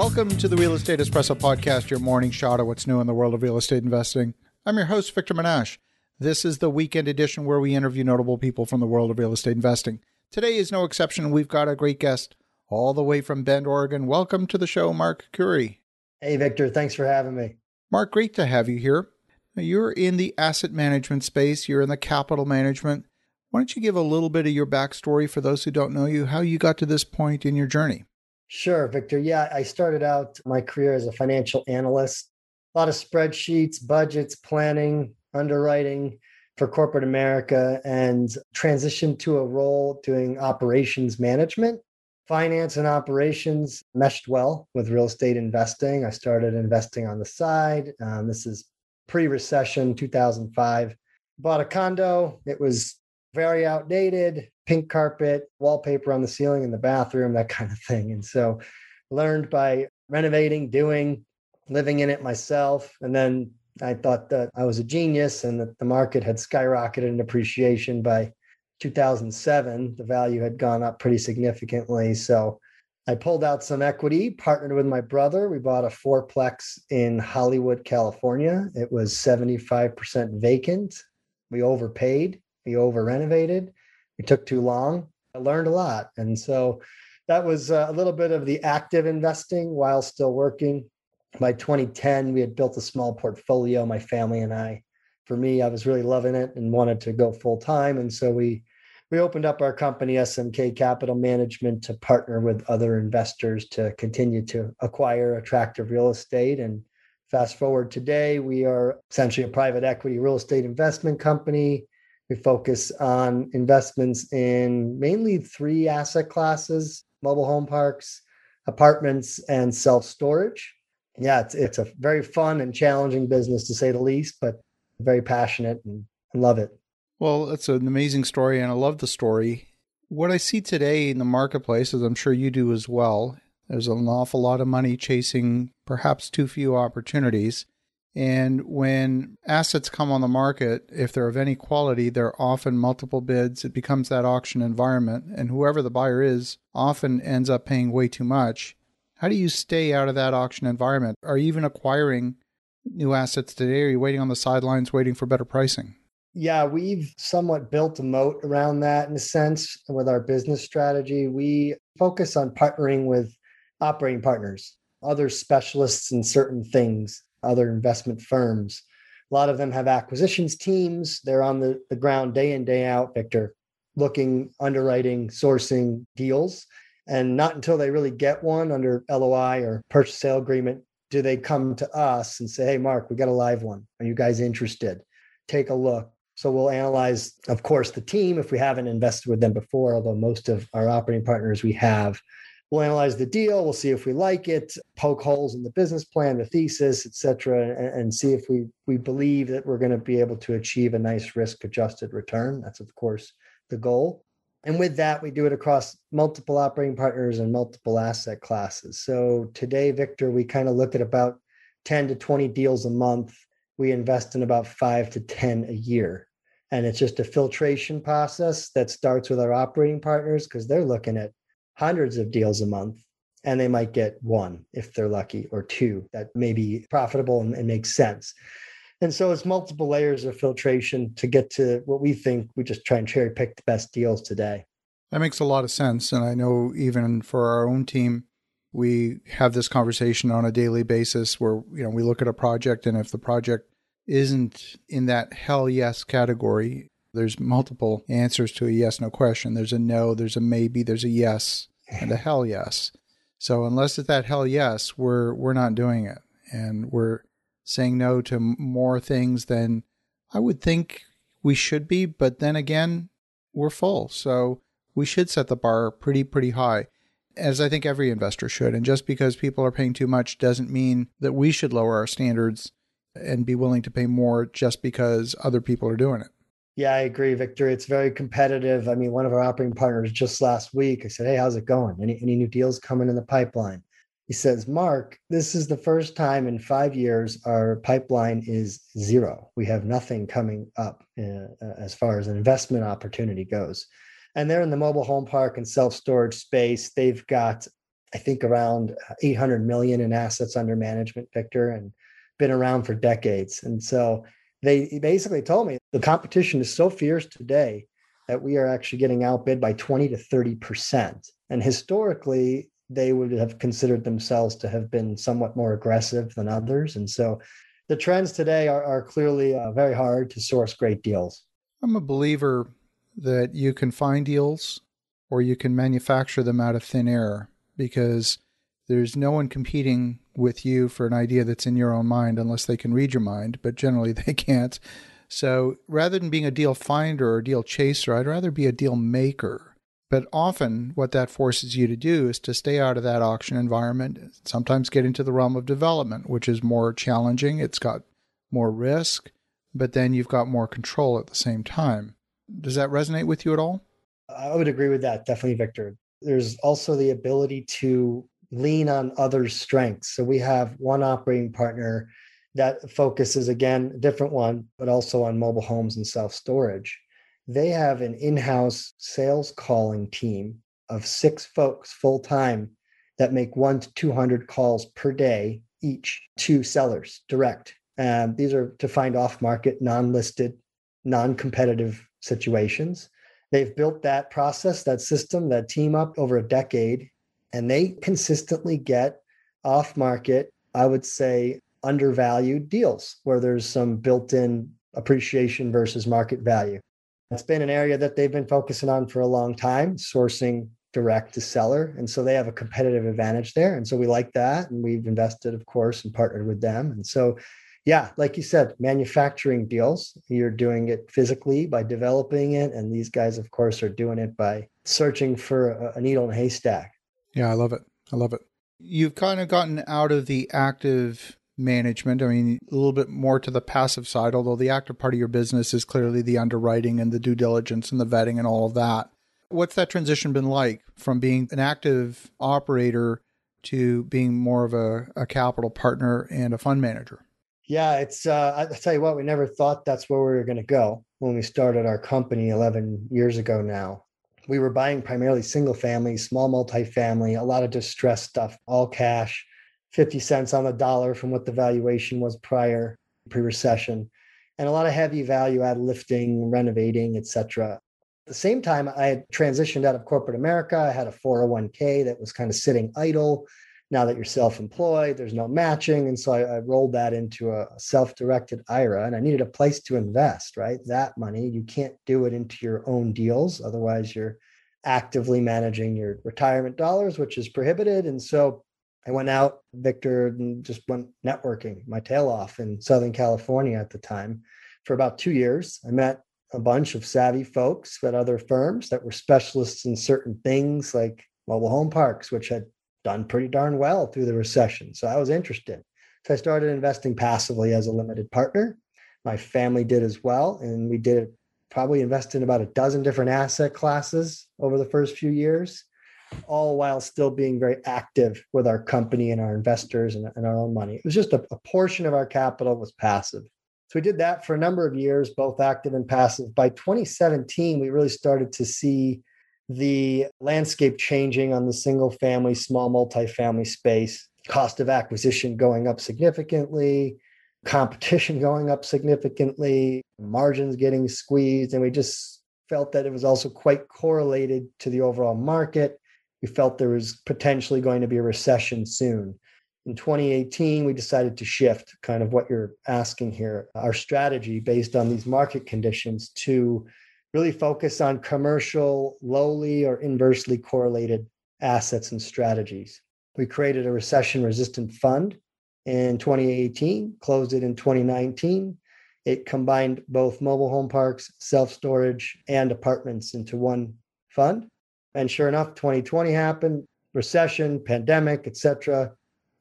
Welcome to the Real Estate Espresso Podcast, your morning shot of what's new in the world of real estate investing. I'm your host, Victor Menasce. This is the weekend edition where we interview notable people from the world of real estate investing. Today is no exception. We've got a great guest all the way from Bend, Oregon. Welcome to the show, Mark Curry. Hey, Victor. Thanks for having me. Mark, great to have you here. You're in the asset management space, you're in the capital management. Why don't you give a little bit of your backstory for those who don't know you, how you got to this point in your journey? Sure, Victor. Yeah, I started out my career as a financial analyst, a lot of spreadsheets, budgets, planning, underwriting for corporate America, and transitioned to a role doing operations management. Finance and operations meshed well with real estate investing. I started investing on the side. Um, this is pre recession, 2005. Bought a condo. It was very outdated, pink carpet, wallpaper on the ceiling in the bathroom, that kind of thing. And so learned by renovating, doing, living in it myself. And then I thought that I was a genius and that the market had skyrocketed in appreciation by 2007. The value had gone up pretty significantly. So I pulled out some equity, partnered with my brother. We bought a fourplex in Hollywood, California. It was 75% vacant. We overpaid we over renovated. We took too long. I learned a lot. And so that was uh, a little bit of the active investing while still working. By 2010, we had built a small portfolio, my family and I. For me, I was really loving it and wanted to go full time. And so we we opened up our company SMK Capital Management to partner with other investors to continue to acquire attractive real estate and fast forward today we are essentially a private equity real estate investment company we focus on investments in mainly three asset classes mobile home parks, apartments, and self storage. Yeah, it's, it's a very fun and challenging business to say the least, but very passionate and, and love it. Well, it's an amazing story, and I love the story. What I see today in the marketplace, as I'm sure you do as well, there's an awful lot of money chasing perhaps too few opportunities. And when assets come on the market, if they're of any quality, there are often multiple bids. It becomes that auction environment, and whoever the buyer is often ends up paying way too much. How do you stay out of that auction environment? Are you even acquiring new assets today? Are you waiting on the sidelines, waiting for better pricing? Yeah, we've somewhat built a moat around that in a sense with our business strategy. We focus on partnering with operating partners, other specialists in certain things other investment firms. A lot of them have acquisitions teams. They're on the, the ground day in, day out, Victor, looking, underwriting, sourcing deals. And not until they really get one under LOI or purchase sale agreement do they come to us and say, Hey, Mark, we got a live one. Are you guys interested? Take a look. So we'll analyze, of course, the team if we haven't invested with them before, although most of our operating partners we have. We'll analyze the deal. We'll see if we like it, poke holes in the business plan, the thesis, et cetera, and, and see if we we believe that we're going to be able to achieve a nice risk-adjusted return. That's of course the goal. And with that, we do it across multiple operating partners and multiple asset classes. So today, Victor, we kind of look at about 10 to 20 deals a month. We invest in about five to 10 a year. And it's just a filtration process that starts with our operating partners because they're looking at hundreds of deals a month and they might get one if they're lucky or two that may be profitable and, and makes sense. And so it's multiple layers of filtration to get to what we think we just try and cherry pick the best deals today. That makes a lot of sense and i know even for our own team we have this conversation on a daily basis where you know we look at a project and if the project isn't in that hell yes category there's multiple answers to a yes no question. There's a no there's a maybe there's a yes and a hell yes. So unless it's that hell yes, we're we're not doing it, and we're saying no to more things than I would think we should be. But then again, we're full, so we should set the bar pretty pretty high, as I think every investor should. And just because people are paying too much doesn't mean that we should lower our standards and be willing to pay more just because other people are doing it. Yeah, I agree, Victor. It's very competitive. I mean, one of our operating partners just last week, I said, Hey, how's it going? Any, any new deals coming in the pipeline? He says, Mark, this is the first time in five years our pipeline is zero. We have nothing coming up uh, uh as far as an investment opportunity goes. And they're in the mobile home park and self storage space. They've got I think around 800 million in assets under management, Victor, and been around for decades. And so they basically told me the competition is so fierce today that we are actually getting outbid by 20 to 30%. And historically, they would have considered themselves to have been somewhat more aggressive than others. And so the trends today are, are clearly uh, very hard to source great deals. I'm a believer that you can find deals or you can manufacture them out of thin air because there's no one competing with you for an idea that's in your own mind unless they can read your mind, but generally they can't. So rather than being a deal finder or deal chaser, I'd rather be a deal maker. But often, what that forces you to do is to stay out of that auction environment, sometimes get into the realm of development, which is more challenging. It's got more risk, but then you've got more control at the same time. Does that resonate with you at all? I would agree with that, definitely, Victor. There's also the ability to lean on others' strengths. So we have one operating partner that focuses again, a different one, but also on mobile homes and self storage. They have an in house sales calling team of six folks full time that make one to 200 calls per day each to sellers direct. Um, these are to find off market, non listed, non competitive situations. They've built that process, that system, that team up over a decade, and they consistently get off market, I would say, undervalued deals where there's some built in appreciation versus market value. It's been an area that they've been focusing on for a long time, sourcing direct to seller. And so they have a competitive advantage there. And so we like that. And we've invested, of course, and partnered with them. And so, yeah, like you said, manufacturing deals, you're doing it physically by developing it. And these guys, of course, are doing it by searching for a, needle in a haystack. Yeah, I love it. I love it. You've kind of gotten out of the active management. I mean, a little bit more to the passive side, although the active part of your business is clearly the underwriting and the due diligence and the vetting and all of that. What's that transition been like from being an active operator to being more of a, a capital partner and a fund manager? Yeah, it's, uh, I tell you what, we never thought that's where we were going to go when we started our company 11 years ago now. We were buying primarily single family, small multifamily, a lot of distressed stuff, all cash 50 cents on the dollar from what the valuation was prior pre-recession and a lot of heavy value add lifting renovating etc at the same time i had transitioned out of corporate america. I had a 401k that was kind of sitting idle now that you're self-employed there's no matching. And so i, I rolled that into a self-directed ira and i needed a place to invest right? That money you can't do it into your own deals. Otherwise you're actively managing your retirement dollars which is prohibited. And so I went out, Victor, and just went networking my tail off in Southern California at the time for about two years. I met a bunch of savvy folks at other firms that were specialists in certain things like mobile home parks, which had done pretty darn well through the recession. So I was interested. So I started investing passively as a limited partner. My family did as well. And we did probably invest in about a dozen different asset classes over the first few years all while still being very active with our company and our investors and, and our own money. It was just a, a portion of our capital was passive. So we did that for a number of years, both active and passive. By 2017, we really started to see the landscape changing on the single family, small multifamily space, cost of acquisition going up significantly, competition going up significantly, margins getting squeezed. And we just felt that it was also quite correlated to the overall market we felt there was potentially going to be a recession soon. In 2018, we decided to shift kind of what you're asking here, our strategy based on these market conditions to really focus on commercial, lowly or inversely correlated assets and strategies. We created a recession resistant fund in 2018, closed it in 2019. It combined both mobile home parks, self storage, and apartments into one fund. And sure enough, 2020 happened, recession, pandemic, etc.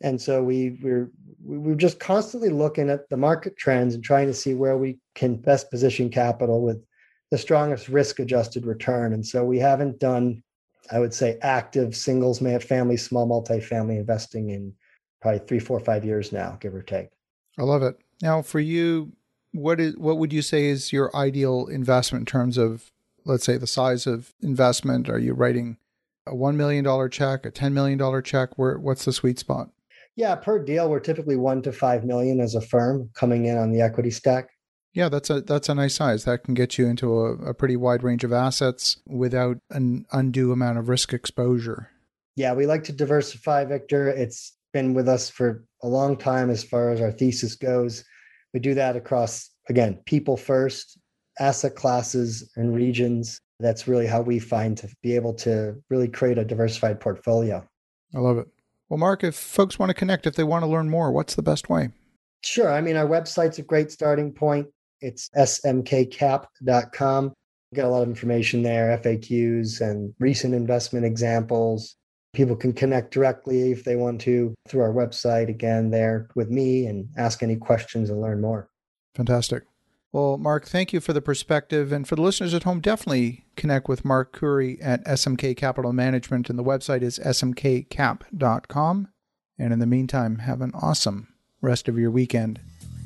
And so we we're we're just constantly looking at the market trends and trying to see where we can best position capital with the strongest risk adjusted return. And so we haven't done, I would say, active singles, family, small multifamily investing in probably three, four, five years now, give or take. I love it. Now, for you, what is what would you say is your ideal investment in terms of let's say the size of investment? Are you writing A $1 million check, a $10 million check, where, what's the sweet spot? Yeah, per deal, we're typically one to five million as a firm coming in on the equity stack. Yeah, that's a that's a nice size. That can get you into a, a pretty wide range of assets without an undue amount of risk exposure. Yeah, we like to diversify, Victor. It's been with us for a long time as far as our thesis goes. We do that across again, people first, asset classes and regions. That's really how we find to be able to really create a diversified portfolio. I love it. Well, Mark, if folks want to connect, if they want to learn more, what's the best way? Sure. I mean, our website's a great starting point. It's smkcap.com. Got a lot of information there, FAQs and recent investment examples. People can connect directly if they want to through our website, again, there with me and ask any questions and learn more. Fantastic. Well, Mark, thank you for the perspective. And for the listeners at home, definitely connect with Mark Curry at SMK Capital Management. And the website is smkcap.com. And in the meantime, have an awesome rest of your weekend.